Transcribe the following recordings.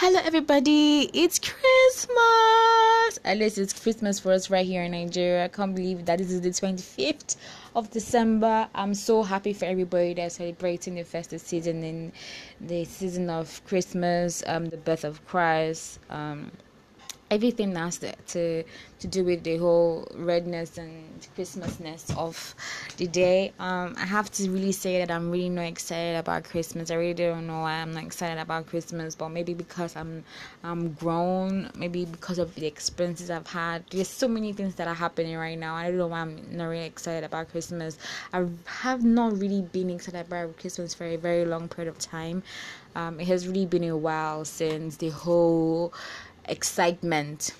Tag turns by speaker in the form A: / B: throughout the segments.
A: Hello, everybody. It's Christmas. At least it's Christmas for us right here in Nigeria. I can't believe that this is the 25th of December. I'm so happy for everybody that's celebrating the festive season in the season of Christmas, um, the birth of Christ. Um, everything to, to to do with the whole redness and Christmasness of the day. Um, I have to really say that I'm really not excited about Christmas. I really don't know why I'm not excited about Christmas, but maybe because I'm I'm grown, maybe because of the experiences I've had. There's so many things that are happening right now. I don't know why I'm not really excited about Christmas. I have not really been excited about Christmas for a very long period of time. Um, it has really been a while since the whole excitement,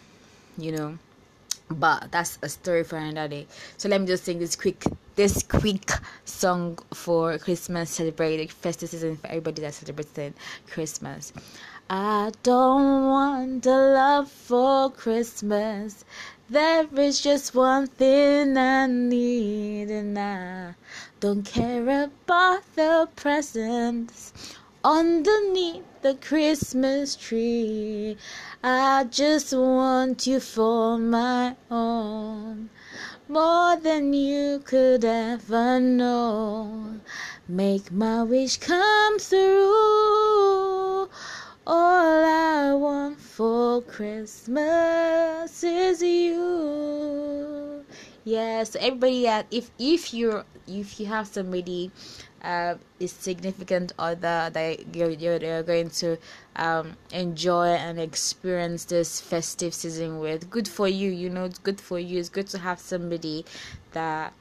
A: you know. But that's a story for another day. So let me just sing this quick this quick song for Christmas celebrating festive season for everybody that's celebrating Christmas. I don't want a love for Christmas. There is just one thing I need, and I don't care about the presents underneath the Christmas tree. I just want you for my own, more than you could ever know. Make my wish come through. All I want for Christmas is you. Yes, everybody. If if you're if you have somebody uh, is significant other that you're, you're, you're going to um, enjoy and experience this festive season with. Good for you, you know, it's good for you. It's good to have somebody that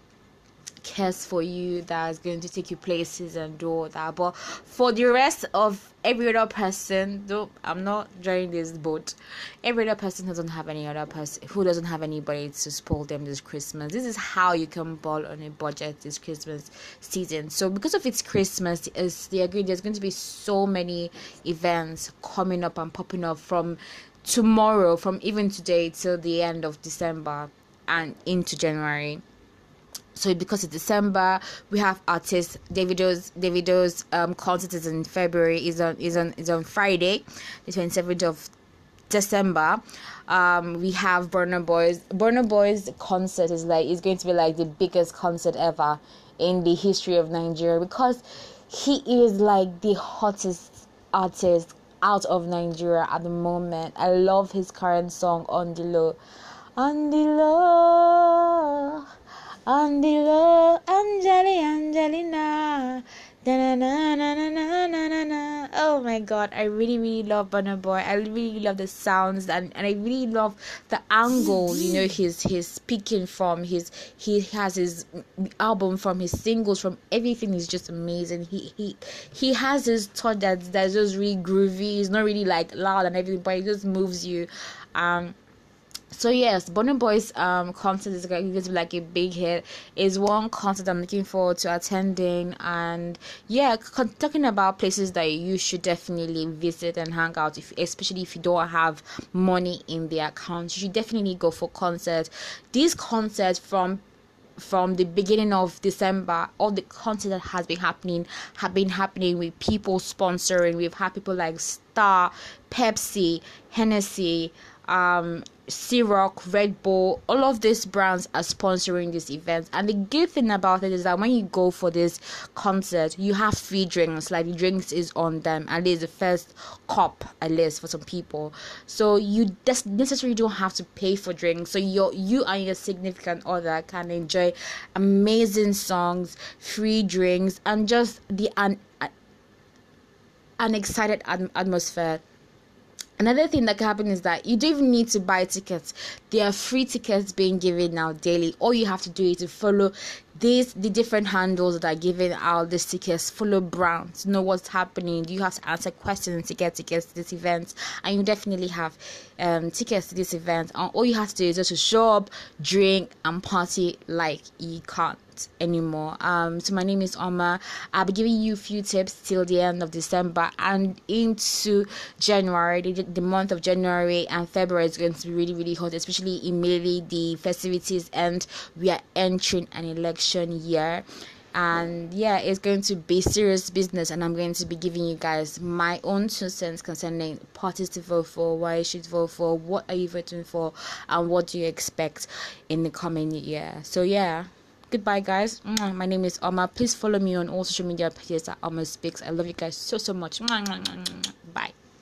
A: cares for you that is going to take you places and do all that. But for the rest of every other person though i'm not joining this boat every other person doesn't have any other person who doesn't have anybody to spoil them this christmas. This is how you can ball on a budget this christmas season. So because of its christmas is the agree there's going to be so many events coming up and popping up from tomorrow from even today till the end of december and into january so because it's December, we have artists Davido's Davido's um concert is in February is on is on is on Friday, the twenty seventh of December. Um, we have Burna Boy's Burna Boy's concert is like is going to be like the biggest concert ever in the history of Nigeria because he is like the hottest artist out of Nigeria at the moment. I love his current song on the low. On the low on the low, Angeli, Angelina. Oh my god, I really, really love Burna Boy. I really love the sounds and, and I really love the angles, you know, he's he's speaking from his he has his album from his singles from everything is just amazing. He he he has his touch that that's just really groovy. It's not really like loud and everything, but it just moves you. Um so yes, Burna Boy's um concert is going to be like a big hit. Is one concert I'm looking forward to attending, and yeah, talking about places that you should definitely visit and hang out. If especially if you don't have money in the account, you should definitely go for concerts. These concerts from from the beginning of December, all the content that has been happening have been happening with people sponsoring. We've had people like Star, Pepsi, Hennessy, um, Ciroc, Red Bull, all of these brands are sponsoring this event. And the good thing about it is that when you go for this concert, you have free drinks. Like the drinks is on them, at least the first cup, at least for some people. So you just necessarily don't have to pay for drinks. So you you and your significant other can enjoy amazing songs, free drinks, and just the an an excited atmosphere Another thing that can happen is that you don't even need to buy tickets. There are free tickets being given now daily. All you have to do is to follow these the different handles that are giving out the tickets, follow brands, know what's happening. You have to answer questions to get tickets to this event, and you definitely have um, tickets to this event. And all you have to do is just to show up, drink, and party like you can't anymore. Um, so my name is Oma. I'll be giving you a few tips till the end of December and into January. The, the month of January and February is going to be really, really hot, especially immediately the festivities and we are entering an election year and yeah it's going to be serious business and i'm going to be giving you guys my own two cents concerning parties to vote for why you should vote for what are you voting for and what do you expect in the coming year. So yeah. Goodbye guys. My name is Oma please follow me on all social media pages at Oma Speaks. I love you guys so so much